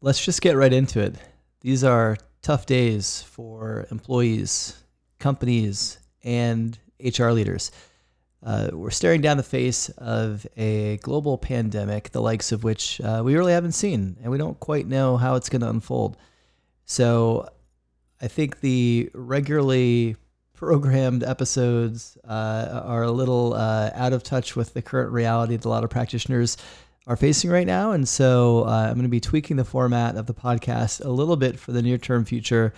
let's just get right into it. These are tough days for employees, companies, and HR leaders. Uh, we're staring down the face of a global pandemic, the likes of which uh, we really haven't seen, and we don't quite know how it's going to unfold. So, I think the regularly programmed episodes uh, are a little uh, out of touch with the current reality that a lot of practitioners are facing right now. And so uh, I'm going to be tweaking the format of the podcast a little bit for the near term future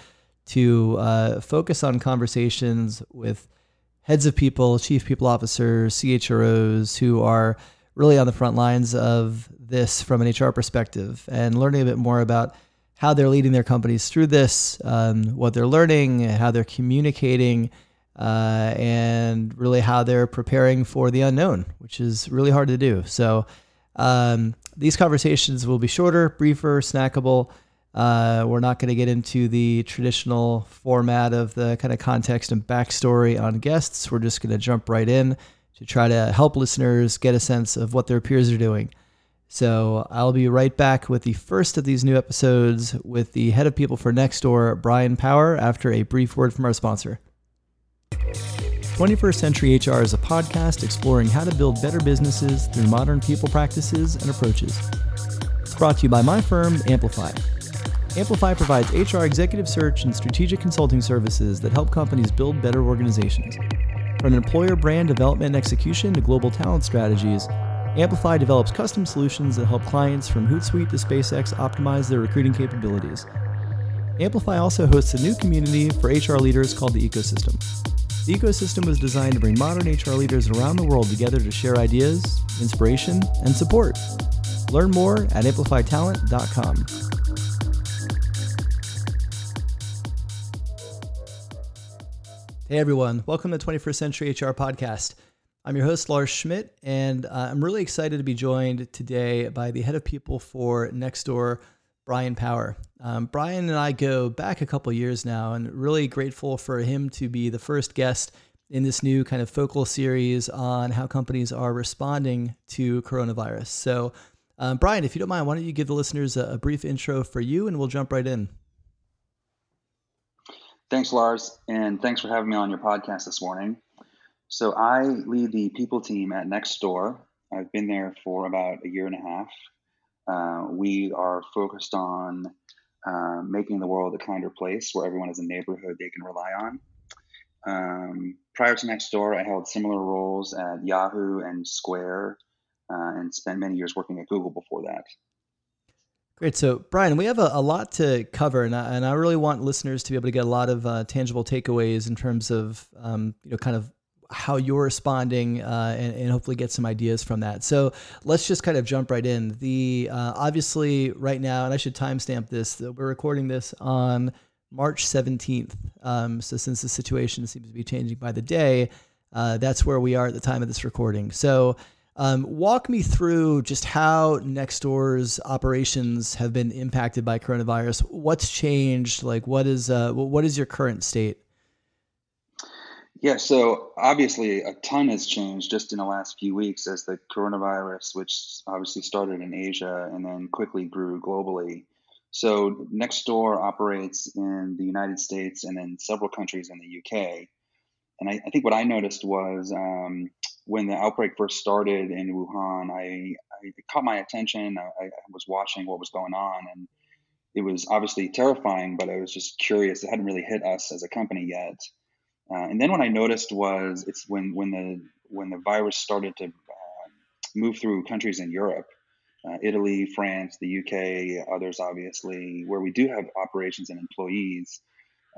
to uh, focus on conversations with heads of people, chief people officers, CHROs who are really on the front lines of this from an HR perspective and learning a bit more about how they're leading their companies through this, um, what they're learning, how they're communicating, uh, and really how they're preparing for the unknown, which is really hard to do. So, um, these conversations will be shorter, briefer, snackable. Uh, we're not going to get into the traditional format of the kind of context and backstory on guests. We're just going to jump right in to try to help listeners get a sense of what their peers are doing. So I'll be right back with the first of these new episodes with the head of people for Nextdoor, Bryan Power, after a brief word from our sponsor. 21st Century HR is a podcast exploring how to build better businesses through modern people practices and approaches. It's brought to you by my firm, Amplify. Amplify provides HR executive search and strategic consulting services that help companies build better organizations. From employer brand development and execution to global talent strategies, Amplify develops custom solutions that help clients from Hootsuite to SpaceX optimize their recruiting capabilities. Amplify also hosts a new community for HR leaders called the Ecosystem. The ecosystem was designed to bring modern HR leaders around the world together to share ideas, inspiration, and support. Learn more at amplifytalent.com. Hey everyone, welcome to the 21st Century HR Podcast. I'm your host, Lars Schmidt, and uh, I'm really excited to be joined today by the head of people for Nextdoor, Bryan Power. Um, Bryan and I go back a couple years now, and really grateful for him to be the first guest in this new kind of focal series on how companies are responding to coronavirus. So, um, Bryan, if you don't mind, why don't you give the listeners a, a brief intro for you, and we'll jump right in. Thanks, Lars, and thanks for having me on your podcast this morning. So, I lead the people team at Nextdoor. I've been there for about a year and a half. Uh, we are focused on uh, making the world a kinder place where everyone has a neighborhood they can rely on. Um, prior to Nextdoor, I held similar roles at Yahoo and Square uh, and spent many years working at Google before that. Great. So, Bryan, we have a, a lot to cover, and I, and I really want listeners to be able to get a lot of uh, tangible takeaways in terms of, um, you know, kind of how you're responding uh, and, and, hopefully get some ideas from that. So let's just kind of jump right in. The uh, obviously right now, and I should timestamp this. We're recording this on March 17th. Um, so since the situation seems to be changing by the day, uh, that's where we are at the time of this recording. So um, walk me through just how Nextdoor's operations have been impacted by coronavirus. What's changed? Like, what is uh, what is your current state? Yeah, so obviously a ton has changed just in the last few weeks as the coronavirus, which obviously started in Asia and then quickly grew globally. So Nextdoor operates in the United States and then several countries in the UK. And I, I think what I noticed was um, when the outbreak first started in Wuhan, I, I caught my attention. I, I was watching what was going on, and it was obviously terrifying. But I was just curious. It hadn't really hit us as a company yet. Uh, and then what I noticed was it's when when the when the virus started to uh, move through countries in Europe, uh, Italy, France, the UK, others obviously, where we do have operations and employees.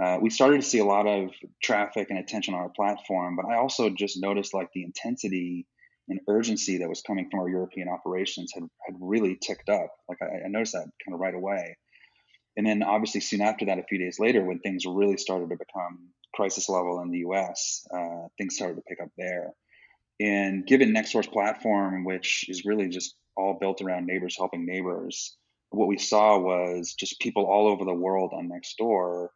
Uh, we started to see a lot of traffic and attention on our platform, but I also just noticed like the intensity and urgency that was coming from our European operations had, had really ticked up. Like I, I noticed that kind of right away. And then obviously soon after that, a few days later, when things really started to become crisis level in the US, uh, things started to pick up there. And given Nextdoor's platform, which is really just all built around neighbors helping neighbors, what we saw was just people all over the world on Nextdoor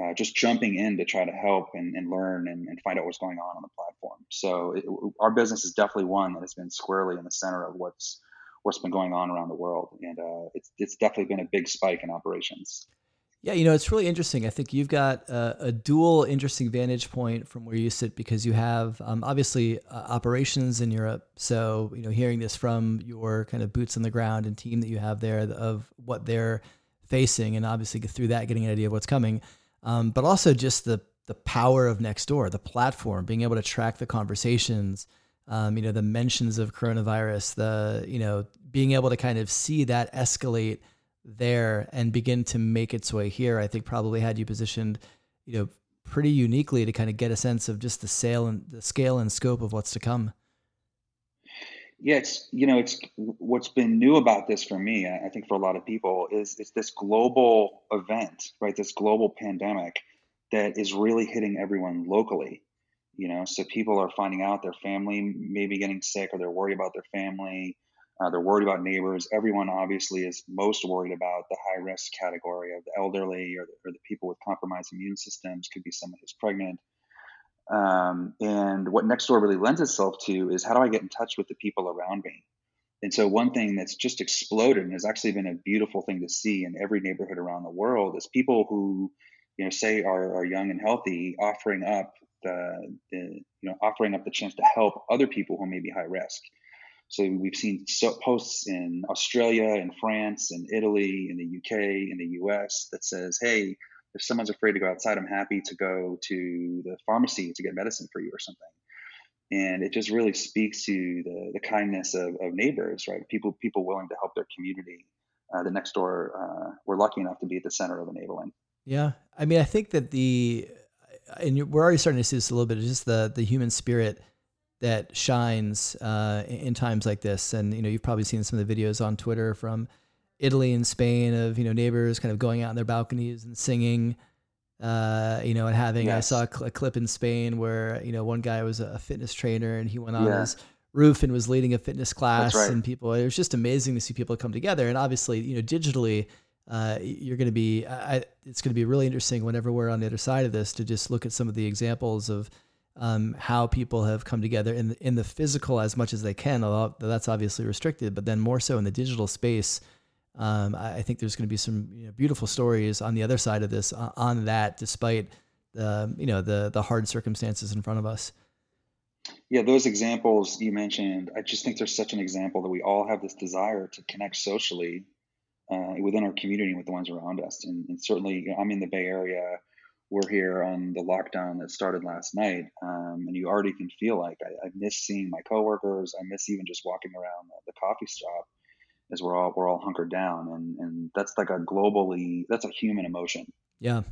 uh, just jumping in to try to help and, and learn and, and, find out what's going on on the platform. So it, our business is definitely one that has been squarely in the center of what's what's been going on around the world. And uh, it's it's definitely been a big spike in operations. Yeah, you know, it's really interesting. I think you've got a, a dual interesting vantage point from where you sit because you have um, obviously uh, operations in Europe. So, you know, hearing this from your kind of boots on the ground and team that you have there of what they're facing, and obviously through that getting an idea of what's coming, um, but also just the the power of Nextdoor, the platform, being able to track the conversations, um, you know, the mentions of coronavirus, the you know, being able to kind of see that escalate there and begin to make its way here, I think probably had you positioned, you know, pretty uniquely to kind of get a sense of just the sale and the scale and scope of what's to come. Yeah, it's you know, it's what's been new about this for me. I think for a lot of people is it's this global event, right? This global pandemic that is really hitting everyone locally. You know, so people are finding out their family may be getting sick, or they're worried about their family uh, they're worried about neighbors. Everyone obviously is most worried about the high risk category of the elderly or the, or the people with compromised immune systems, could be someone who's pregnant. Um, and what Nextdoor really lends itself to is how do I get in touch with the people around me? And so, one thing that's just exploded and has actually been a beautiful thing to see in every neighborhood around the world is people who, you know, say are, are young and healthy, offering up the, the, you know, offering up the chance to help other people who may be high risk. So we've seen posts in Australia, in France, in Italy, in the UK, in the US that says, hey, if someone's afraid to go outside, I'm happy to go to the pharmacy to get medicine for you or something. And it just really speaks to the, the kindness of, of neighbors, right? People people willing to help their community. Uh, the Nextdoor, uh, we're lucky enough to be at the center of enabling. Yeah, I mean, I think that the, and we're already starting to see this a little bit. Just the the human spirit that shines uh, in times like this. And you know, you've probably seen some of the videos on Twitter from Italy and Spain of you know neighbors kind of going out on their balconies and singing. Uh, you know, and having yes. I saw a, cl- a, clip in Spain where you know one guy was a fitness trainer and he went on yeah. his roof and was leading a fitness class right. and people. It was just amazing to see people come together. And obviously, you know, digitally. Uh, you're going to be. I, it's going to be really interesting whenever we're on the other side of this to just look at some of the examples of um, how people have come together in the, in the physical as much as they can. Although that's obviously restricted, but then more so in the digital space. Um, I, I, think there's going to be some you know, beautiful stories on the other side of this uh, on that, despite the you know the the hard circumstances in front of us. Yeah, those examples you mentioned, I just think there's such an example that we all have this desire to connect socially uh, within our community with the ones around us. And, and certainly, you know, I'm in the Bay Area we're here on the lockdown that started last night, um, and you already can feel like I, I, miss seeing my coworkers. I miss even just walking around the, the, coffee shop as we're all we're all hunkered down, and and that's like a globally that's a human emotion. Yeah.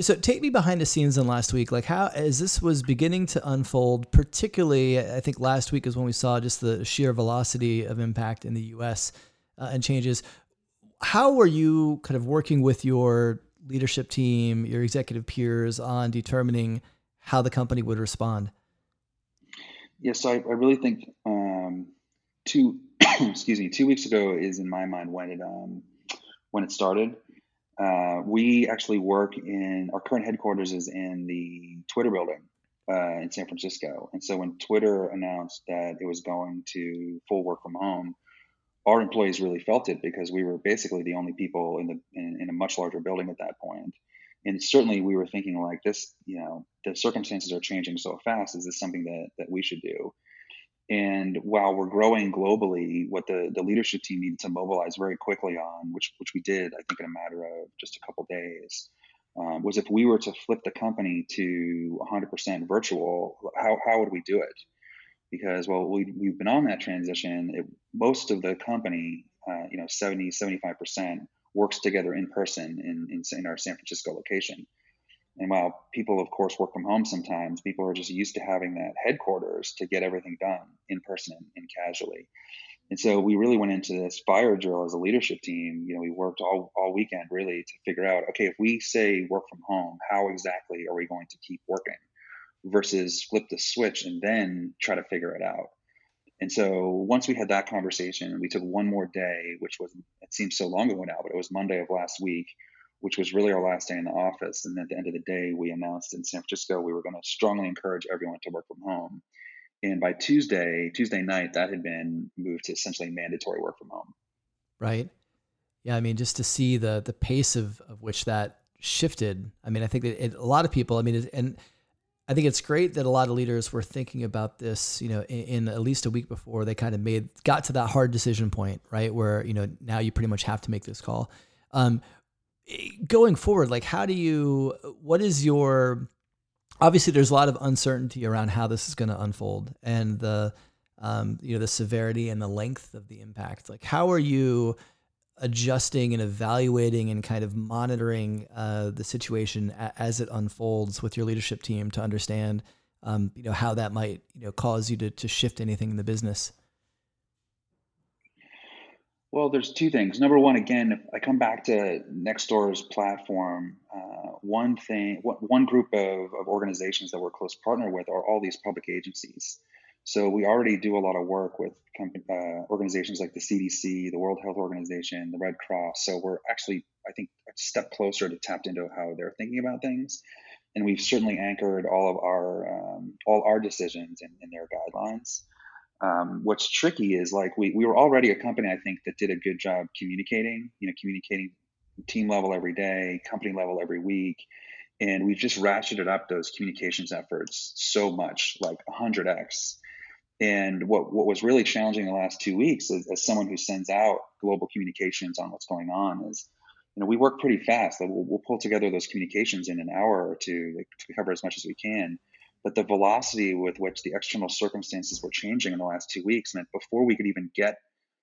So take me behind the scenes in last week, like how as this was beginning to unfold. Particularly, I think last week is when we saw just the sheer velocity of impact in the U.S. Uh, and changes. How were you kind of working with your leadership team, your executive peers on determining how the company would respond? Yes, I, I really think um, two excuse me two weeks ago is in my mind when it um, when it started. Uh, we actually work in our current headquarters is in the Twitter building uh, in San Francisco, and so when Twitter announced that it was going to full work from home, our employees really felt it because we were basically the only people in the in, in, a much larger building at that point. And certainly we were thinking like this you know the circumstances are changing so fast. Is this something that that we should do? And while we're growing globally what the the leadership team needed to mobilize very quickly on which which we did i think in a matter of just a couple days um, was if we were to flip the company to 100% virtual how, how would we do it because well we, we've been on that transition. It, most of the company uh, you know 70 75% works together in person in, in, in, our san francisco location. And while people of course work from home sometimes people are just used to having that headquarters to get everything done in person and casually. And so we really went into this fire drill as a leadership team. You know we worked all, all weekend really to figure out okay if we say work from home how exactly are we going to keep working versus flip the switch and then try to figure it out. And so once we had that conversation, we took one more day, which was, it seems so long ago now, but it was Monday of last week, which was really our last day in the office. And at the end of the day, we announced in San Francisco we were going to strongly encourage everyone to work from home. And by Tuesday, Tuesday night, that had been moved to essentially mandatory work from home. Right. Yeah. I mean, just to see the the pace of, of which that shifted. I mean, I think that it, a lot of people. I mean, and I think it's great that a lot of leaders were thinking about this, you know, in, in, at least a week before they kind of made got to that hard decision point, right? Where you know now you pretty much have to make this call. Um, going forward, like how do you? What is your? Obviously, there's a lot of uncertainty around how this is going to unfold, and the, um, you know, the severity and the length of the impact. Like, how are you? Adjusting and evaluating and kind of monitoring uh, the situation a- as it unfolds with your leadership team to understand um, you know how that might you know cause you to, to shift anything in the business? Well there's two things. Number one again if i come back to nextdoor's platform uh, one thing one group of, of organizations that we're close partner with are all these public agencies so we already do a lot of work with uh, organizations like the CDC, the World Health Organization, the Red Cross. So we're actually, I think, a step closer to tapped into how they're thinking about things, and we've certainly anchored all of our um, all our decisions in, in their guidelines. Um, what's tricky is like we, we were already a company I think that did a good job communicating, you know, communicating team level every day, company level every week, and we've just ratcheted up those communications efforts so much, like 100x. And what, what was really challenging the last two weeks as, as someone who sends out global communications on what's going on is, you know, we work pretty fast. Like we'll, we'll pull together those communications in an hour or two like, to cover as much as we can. But the velocity with which the external circumstances were changing in the last two weeks meant before we could even get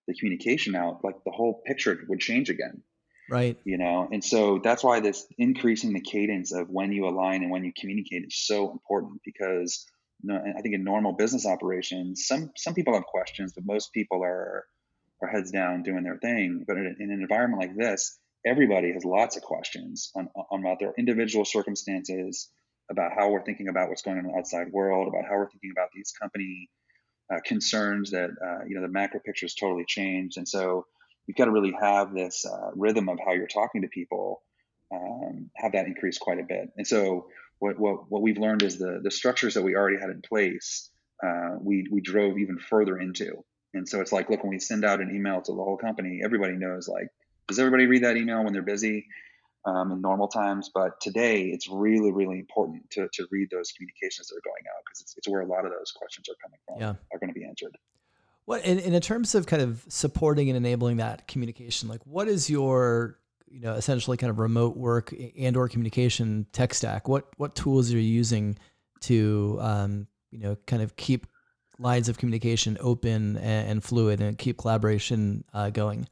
the communication out, like the whole picture would change again. Right. You know, and so that's why this increasing the cadence of when you align and when you communicate is so important because I think in normal business operations, some some people have questions, but most people are are heads down doing their thing. But in, in an environment like this, everybody has lots of questions on, on about their individual circumstances, about how we're thinking about what's going on in the outside world, about how we're thinking about these company uh, concerns that uh, you know the macro picture has totally changed, and so you've got to really have this uh, rhythm of how you're talking to people, um, have that increase quite a bit, and so what, what, what we've learned is the, the structures that we already had in place, uh, we, we drove even further into. And so it's like, look, when we send out an email to the whole company, everybody knows like, does everybody read that email when they're busy um, in normal times? But today, it's really, really important to, to read those communications that are going out because it's, it's where a lot of those questions are coming from, yeah. are going to be answered. What, and, and in terms of kind of supporting and enabling that communication, like what is your you know essentially kind of remote work and or communication tech stack what what tools are you using to um, you know kind of keep lines of communication open and, and fluid and keep collaboration uh, going?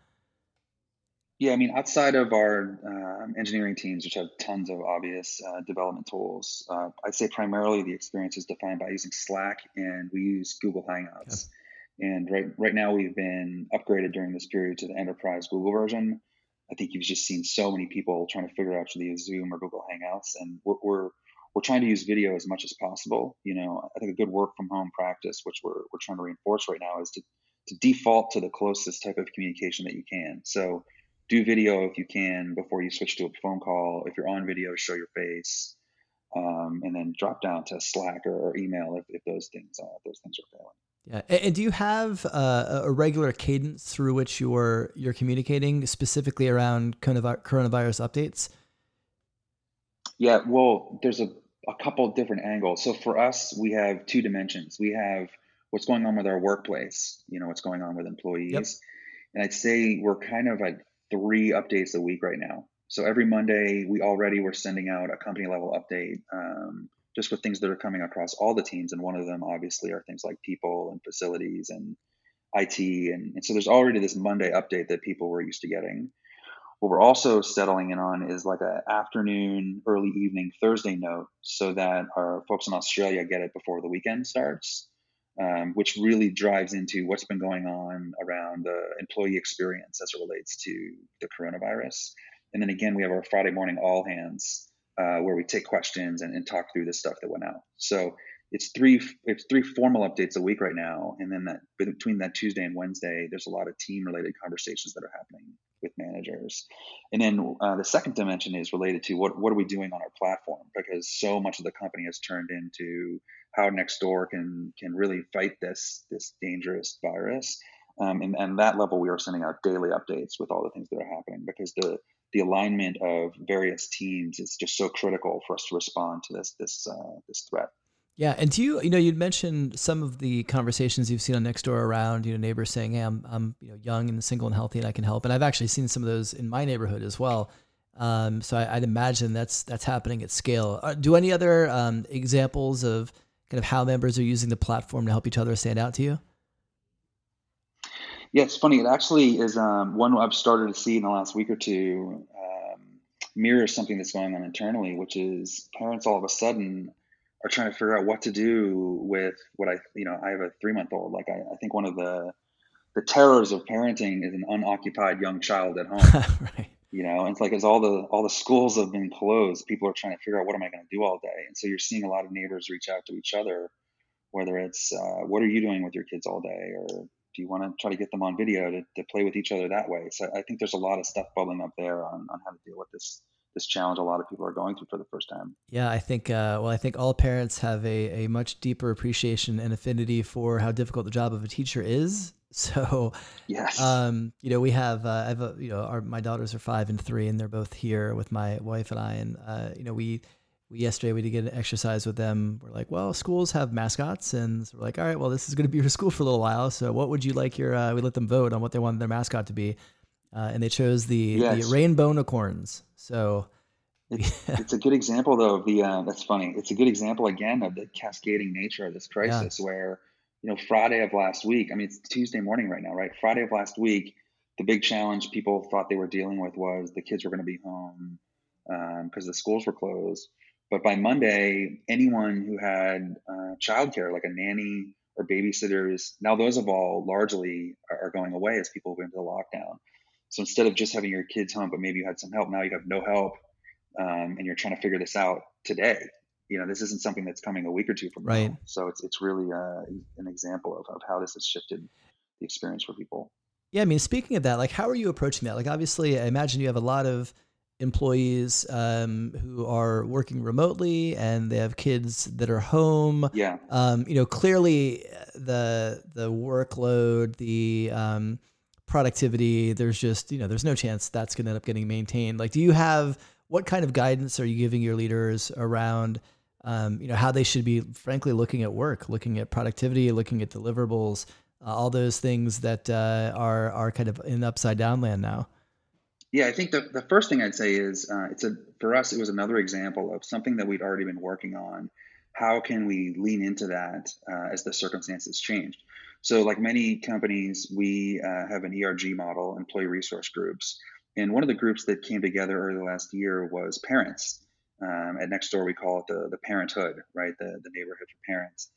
Yeah i mean outside of our um, engineering teams which have tons of obvious uh, development tools uh, i'd say primarily the experience is defined by using slack and we use google hangouts. And right right now we've been upgraded during this period to the enterprise google version I think you've just seen so many people trying to figure out they use Zoom or Google Hangouts, and we're, we're we're trying to use video as much as possible. You know, I think a good work from home practice, which we're we're trying to reinforce right now, is to to default to the closest type of communication that you can. So do video if you can before you switch to a phone call. If you're on video, show your face, um, and then drop down to Slack or, or email if, if those things uh, those things are failing. Yeah, and do you have uh, a regular cadence through which you're you're communicating specifically around coronavirus updates? Yeah, well, there's a, a couple different angles. So for us, we have two dimensions. We have what's going on with our workplace, you know, what's going on with employees. Yep. And I'd say we're kind of at three updates a week right now. So every Monday, we already were sending out a company level update. Um, just with things that are coming across all the teams. And one of them, obviously, are things like people and facilities and IT. And, and so there's already this Monday update that people were used to getting. What we're also settling in on is like an afternoon, early evening Thursday note so that our folks in Australia get it before the weekend starts, um, which really drives into what's been going on around the employee experience as it relates to the coronavirus. And then again, we have our Friday morning all hands uh, where we take questions and, and, talk through the stuff that went out. So it's three it's three formal updates a week right now, and then that between that Tuesday and Wednesday, there's a lot of team related conversations that are happening with managers. And then uh, the second dimension is related to what what are we doing on our platform because so much of the company has turned into how Nextdoor can can really fight this this dangerous virus. Um, and, and that level, we are sending out daily updates with all the things that are happening because the the alignment of various teams is just so critical for us to respond to this this uh, this threat. Yeah, and do you, you know, you'd mentioned some of the conversations you've seen on Nextdoor around, you know, neighbors saying, "Hey, I'm, I'm, you know, young and single and healthy, and I can help." And I've actually seen some of those in my neighborhood as well. Um, so I, would imagine that's that's happening at scale. Uh, do any other um, examples of kind of how members are using the platform to help each other stand out to you? Yeah, it's funny. It actually is um, one I've started to see in the last week or two um, mirrors something that's going on internally, which is parents all of a sudden are trying to figure out what to do with what I, you know, I have a three month old. Like I, I think one of the the terrors of parenting is an unoccupied young child at home. right. You know, it's like as all the all the schools have been closed, people are trying to figure out what am I going to do all day, and so you're seeing a lot of neighbors reach out to each other, whether it's uh, what are you doing with your kids all day, or do you want to try to get them on video to, to play with each other that way? So I think there's a lot of stuff bubbling up there on, on how to deal with this this challenge a lot of people are going through for the first time. Yeah, I think uh, well, I think all parents have a, a much deeper appreciation and affinity for how difficult the job of a teacher is. So, yes, um, you know, we have uh, I have a, you know our my daughters are five and three, and they're both here with my wife and I, and uh, you know we. We, yesterday we did get an exercise with them. We're like, well, schools have mascots, and so we're like, all right, well, this is going to be your school for a little while. So, what would you like your? Uh, we let them vote on what they wanted their mascot to be, uh, and they chose the, yes. the rainbow unicorns. So it's, it's, a good example, though, of the. Uh, that's funny. It's a good example again of the cascading nature of this crisis, yeah. where you know Friday of last week. I mean, it's Tuesday morning right now, right? Friday of last week, the big challenge people thought they were dealing with was the kids were going to be home because um, the schools were closed. But by Monday, anyone who had uh, childcare, like a nanny or babysitters, now those have all largely are going away as people go into the lockdown. So instead of just having your kids home, but maybe you had some help, now you have no help, um, and you're trying to figure this out today. You know, this isn't something that's coming a week or two from right. now. So it's it's really uh, an example of, of how this has shifted the experience for people. Yeah, I mean, speaking of that, like, how are you approaching that? Like, obviously, I imagine you have a lot of employees um, who are working remotely and they have kids that are home. Yeah. Um, you know, clearly the the workload, the um, productivity, there's just you know, there's no chance that's going to end up getting maintained. Like, do you have what kind of guidance are you giving your leaders around? Um, you know how they should be, frankly, looking at work, looking at productivity, looking at deliverables, uh, all those things that uh, are are kind of in upside down land now. Yeah, I think the, the first thing I'd say is uh, it's a for us it was another example of something that we'd already been working on. How can we lean into that uh, as the circumstances changed? So, like many companies, we uh, have an ERG model, employee resource groups, and one of the groups that came together early last year was parents. Um, at Nextdoor, we call it the the parenthood, right? The the neighborhood for parents.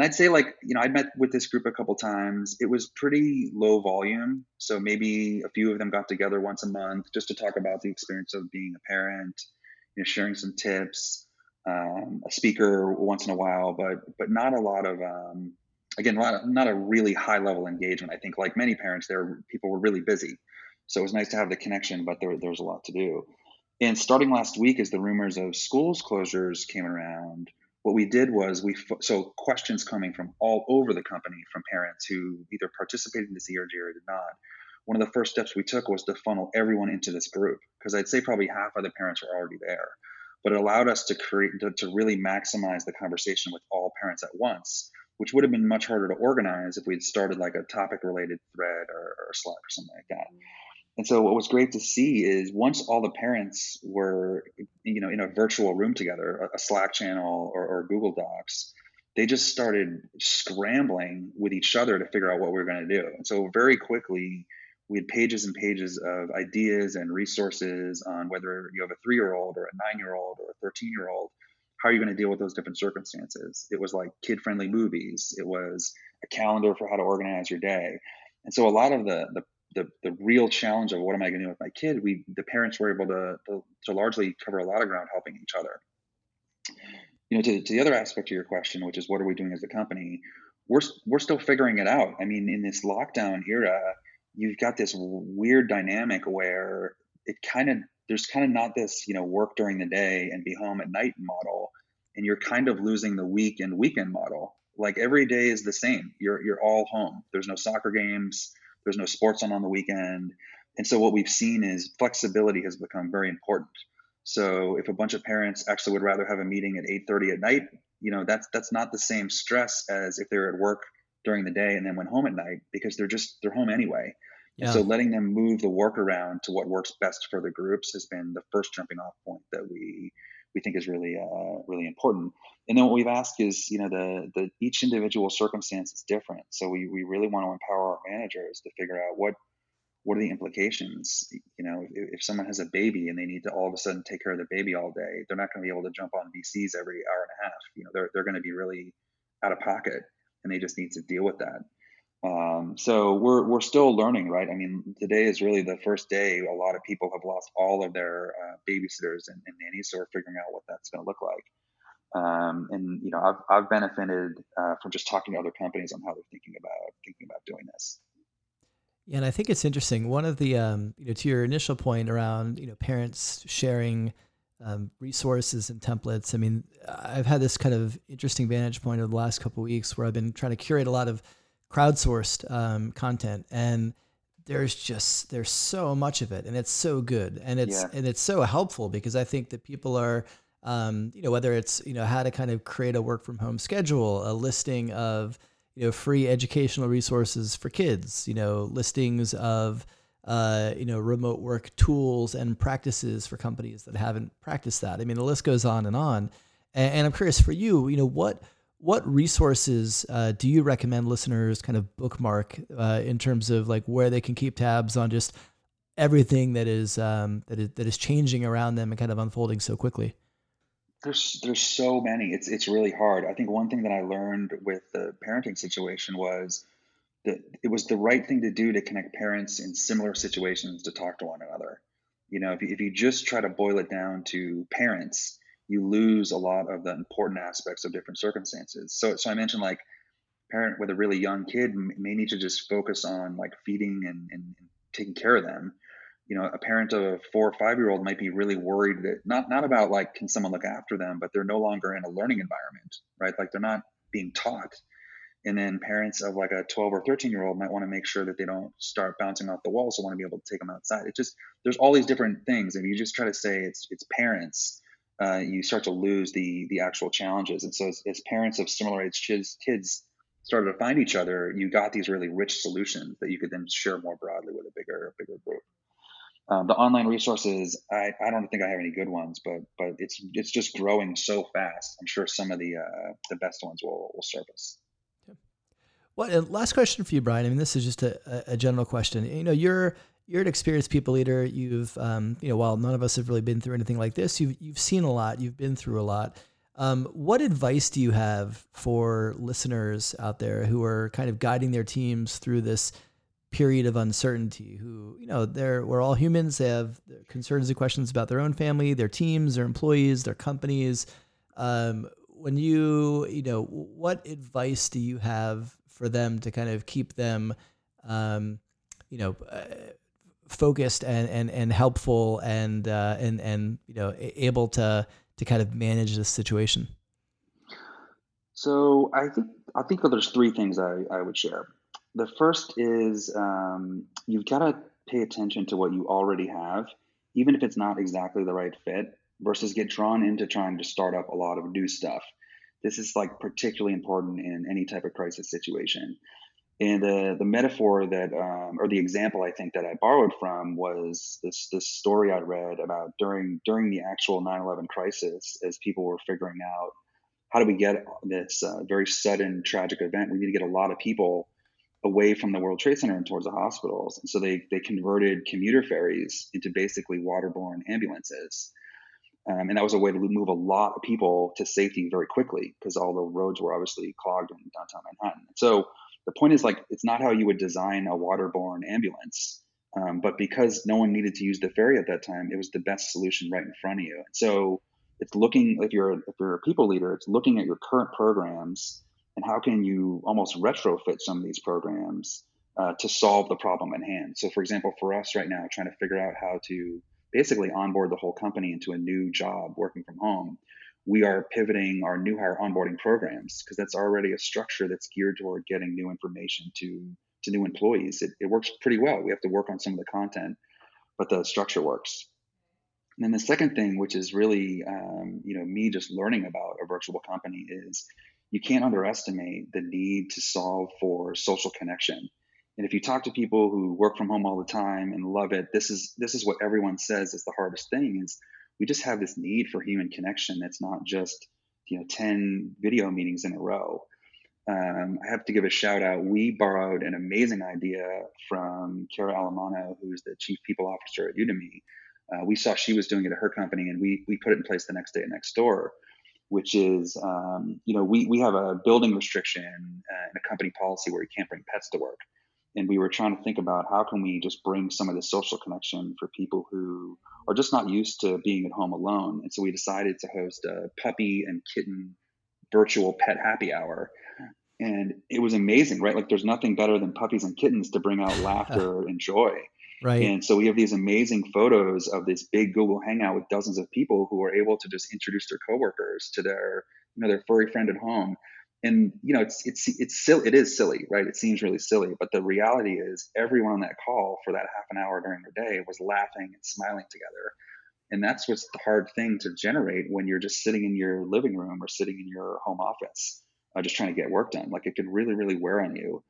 And I'd say, like, you know, I met with this group a couple times. It was pretty low volume. So maybe a few of them got together once a month just to talk about the experience of being a parent, you know, sharing some tips, um, a speaker once in a while, but but not a lot of, um, again, a not a really high level engagement. I think, like many parents, there people were really busy. So it was nice to have the connection, but there, there was a lot to do. And starting last week, as the rumors of schools closures came around, what we did was we so questions coming from all over the company from parents who either participated in this ERG or did not. One of the first steps we took was to funnel everyone into this group because I'd say probably half of the parents were already there, but it allowed us to create to, to really maximize the conversation with all parents at once, which would have been much harder to organize if we'd started like a topic related thread or, or Slack or something like that. And so what was great to see is once all the parents were, you know, in a virtual room together, a, Slack channel or, or Google Docs, they just started scrambling with each other to figure out what we were going to do. And so very quickly, we had pages and pages of ideas and resources on whether you have a three year old or a nine year old or a 13 year old, how are you going to deal with those different circumstances? It was like kid friendly movies, it was a calendar for how to organize your day. And so a lot of the, the the, the real challenge of what am I going to do with my kid, we the parents were able to, to, to largely cover a lot of ground helping each other. You know, to, to the other aspect of your question, which is what are we doing as a company, we're we're still figuring it out. I mean, in this lockdown era, you've got this weird dynamic where it kind of there's kind of not this you know work during the day and be home at night model. and you're kind of losing the week and weekend model. Like every day is the same. You're you're all home. There's no soccer games. There's no sports on on the weekend. And so what we've seen is flexibility has become very important. So if a bunch of parents actually would rather have a meeting at 8:30 at night, you know, that's that's not the same stress as if they're at work during the day and then went home at night because they're just they're home anyway. Yeah. And so letting them move the work around to what works best for the groups has been the first jumping off point that we we think is really uh, really important. And then what we've asked is, you know, the the each individual circumstance is different. So we we really want to empower our managers to figure out what what are the implications? You know, if, if, someone has a baby and they need to all of a sudden take care of the baby all day, they're not going to be able to jump on VCs every hour and a half. You know, they're they're going to be really out of pocket, and they just need to deal with that. Um, so we're we're still learning, right? I mean, today is really the first day. A lot of people have lost all of their uh, babysitters and, and, nannies, so we're figuring out what that's going to look like. Um, and you know, I've I've benefited uh, from just talking to other companies on how they're thinking about thinking about doing this. Yeah, and I think it's interesting. One of the um, you know to your initial point around you know parents sharing um, resources and templates. I mean, I've had this kind of interesting vantage point over the last couple weeks where I've been trying to curate a lot of crowdsourced um, content and there's just there's so much of it and it's so good and it's yeah. and it's so helpful because i think that people are um, you know whether it's you know how to kind of create a work from home schedule a listing of you know free educational resources for kids you know listings of uh, you know remote work tools and practices for companies that haven't practiced that i mean the list goes on and on and, and i'm curious for you you know what what resources uh, do you recommend listeners kind of bookmark uh, in terms of like where they can keep tabs on just everything that is um, that is that is changing around them and kind of unfolding so quickly? There's there's so many. It's it's really hard. I think one thing that I learned with the parenting situation was that it was the right thing to do to connect parents in similar situations to talk to one another. You know, if you, if you just try to boil it down to parents, you lose a lot of the important aspects of different circumstances. So, so I mentioned like parent with a really young kid may need to just focus on like feeding and, and taking care of them. You know, a parent of a four or five year old might be really worried that not not about like can someone look after them, but they're no longer in a learning environment, right? Like they're not being taught. And then parents of like a 12 or 13 year old might want to make sure that they don't start bouncing off the walls. So want to be able to take them outside. It just there's all these different things, and you just try to say it's it's parents uh, you start to lose the the actual challenges. And so, as, as parents of similar age kids, kids started to find each other, you got these really rich solutions that you could then share more broadly with a bigger bigger group. Um, the online resources, I, I don't think I have any good ones, but but it's it's just growing so fast. I'm sure some of the uh, the best ones will will surface. Well, last question for you, Bryan. I mean, this is just a, a general question. You know, you're you're an experienced people leader. You've, um, you know, while none of us have really been through anything like this, you've you've seen a lot. You've been through a lot. Um, what advice do you have for listeners out there who are kind of guiding their teams through this period of uncertainty? Who, you know, they're we're all humans. They have concerns and questions about their own family, their teams, their employees, their companies. Um, when you, you know, what advice do you have for them to kind of keep them, um, you know, uh, focused and and and helpful and uh, and and you know able to to kind of manage this situation? So I think I think there's three things I, I would share. The first is um, you've got to pay attention to what you already have, even if it's not exactly the right fit, versus get drawn into trying to start up a lot of new stuff. This is like particularly important in any type of crisis situation. And the the metaphor that, um, or the example I think that I borrowed from was this this story I read about during during the actual 9/11 crisis, as people were figuring out how do we get this uh, very sudden tragic event. We need to get a lot of people away from the World Trade Center and towards the hospitals. And so they they converted commuter ferries into basically waterborne ambulances. Um, and that was a way to move a lot of people to safety very quickly because all the roads were obviously clogged in downtown Manhattan. So the point is like it's not how you would design a waterborne ambulance um, but because no one needed to use the ferry at that time it was the best solution right in front of you. And so it's looking if you're if you're a people leader it's looking at your current programs and how can you almost retrofit some of these programs uh, to solve the problem at hand. So for example for us right now trying to figure out how to basically onboard the whole company into a new job working from home we are pivoting our new hire onboarding programs because that's already a structure that's geared toward getting new information to to new employees. It, it works pretty well. We have to work on some of the content, but the structure works. And then the second thing, which is really, um, you know, me just learning about a virtual company, is you can't underestimate the need to solve for social connection. And if you talk to people who work from home all the time and love it, this is this is what everyone says is the hardest thing is we just have this need for human connection that's not just you know 10 video meetings in a row um, I have to give a shout out. We borrowed an amazing idea from Cara Allamano, who's the chief people officer at Udemy. Uh, we saw she was doing it at her company, and we we put it in place the next day at Nextdoor, which is um, you know we we have a building restriction and a company policy where you can't bring pets to work, and we were trying to think about how can we just bring some of the social connection for people who are just not used to being at home alone, and so we decided to host a puppy and kitten virtual pet happy hour and it was amazing, right? Like there's nothing better than puppies and kittens to bring out laughter and joy. Right. And so we have these amazing photos of this big Google Hangout with dozens of people who are able to just introduce their coworkers to their, you know, their furry friend at home. And you know, it's it's it's silly. It is silly, right? It seems really silly, but the reality is, everyone on that call for that half an hour during the day was laughing and smiling together. And that's what's the hard thing to generate when you're just sitting in your living room or sitting in your home office uh, just trying to get work done. Like it could really, really wear on you.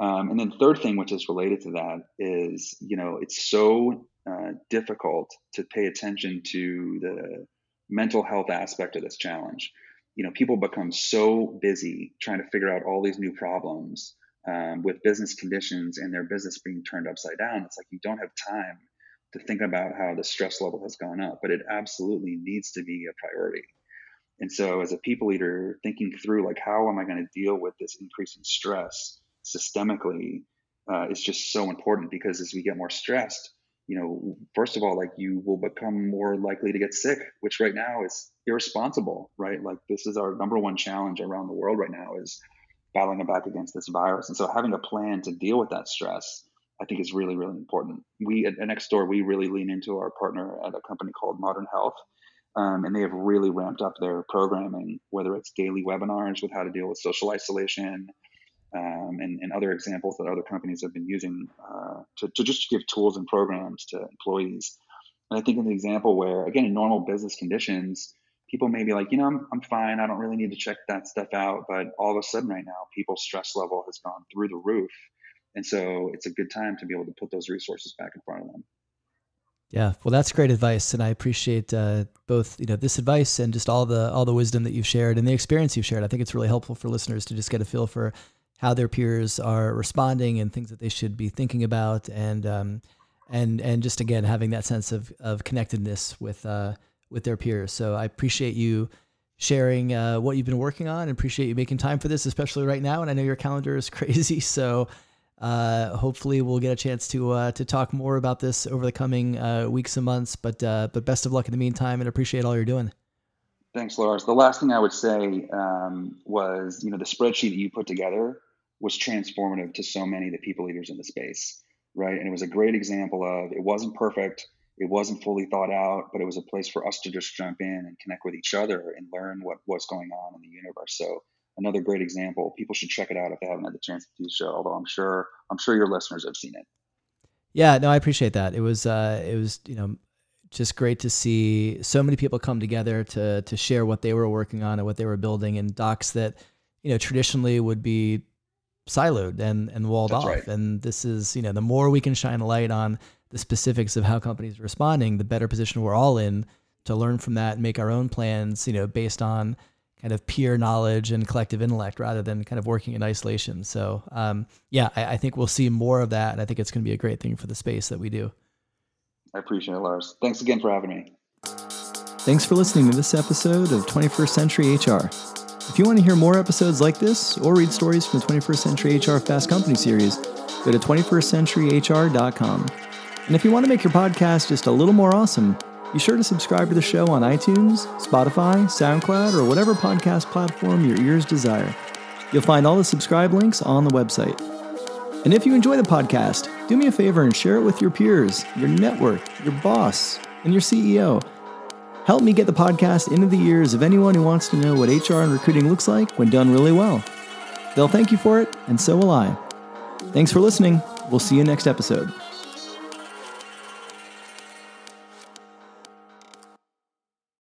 Um, and then third thing, which is related to that, is you know it's so uh, difficult to pay attention to the mental health aspect of this challenge. You know, people become so busy trying to figure out all these new problems um, with business conditions and their business being turned upside down. It's like you don't have time to think about how the stress level has gone up, but it absolutely needs to be a priority. And so, as a people leader, thinking through like how am I going to deal with this increasing stress systemically uh, is just so important because as we get more stressed, you know, first of all, like you will become more likely to get sick, which right now is irresponsible, right? Like this is our number one challenge around the world right now is battling back against this virus. And so having a plan to deal with that stress, I think is really, really important. We at, at Nextdoor, we really lean into our partner at a company called Modern Health um, and they have really ramped up their programming, whether it's daily webinars with how to deal with social isolation um, and, and, other examples that other companies have been using uh, to, to just give tools and programs to employees. And I think in the example where, again, in normal business conditions, people may be like, you know, I'm, I'm fine. I don't really need to check that stuff out. But all of a sudden, right now, people's stress level has gone through the roof. And so it's a good time to be able to put those resources back in front of them. Yeah, well, that's great advice, and I appreciate uh, both you know this advice and just all the all the wisdom that you've shared and the experience you've shared. I think it's really helpful for listeners to just get a feel for how their peers are responding and things that they should be thinking about, and um, and and just again having that sense of of connectedness with uh, with their peers. So I appreciate you sharing uh, what you've been working on, and appreciate you making time for this, especially right now. And I know your calendar is crazy, so uh, hopefully, we'll get a chance to uh, to talk more about this over the coming uh, weeks and months. But uh, but best of luck in the meantime, and appreciate all you're doing. Thanks, Lars. The last thing I would say um, was, you know, the spreadsheet that you put together was transformative to so many of the people leaders in the space, right? And it was a great example of it wasn't perfect, it wasn't fully thought out, but it was a place for us to just jump in and connect with each other and learn what was going on in the universe. So another great example. People should check it out if they haven't had the chance to do so. Although I'm sure I'm sure your listeners have seen it. Yeah, no, I appreciate that. It was uh, it was you know just great to see so many people come together to to share what they were working on and what they were building in docs that you know traditionally would be siloed and and walled That's off. Right. And this is you know the more we can shine a light on the specifics of how companies are responding, the better position we're all in to learn from that and make our own plans. You know, based on kind of peer knowledge and collective intellect rather than kind of working in isolation. So, um, yeah, I, I, think we'll see more of that. And I think it's going to be a great thing for the space that we do. I appreciate it, Lars. Thanks again for having me. Thanks for listening to this episode of 21st Century HR. If you want to hear more episodes like this or read stories from the 21st Century HR Fast Company series, go to 21stcenturyhr.com. And if you want to make your podcast just a little more awesome, be sure to subscribe to the show on iTunes, Spotify, SoundCloud, or whatever podcast platform your ears desire. You'll find all the subscribe links on the website. And if you enjoy the podcast, do me a favor and share it with your peers, your network, your boss, and your CEO. Help me get the podcast into the ears of anyone who wants to know what HR and recruiting looks like when done really well. They'll thank you for it, and so will I. Thanks for listening. We'll see you next episode.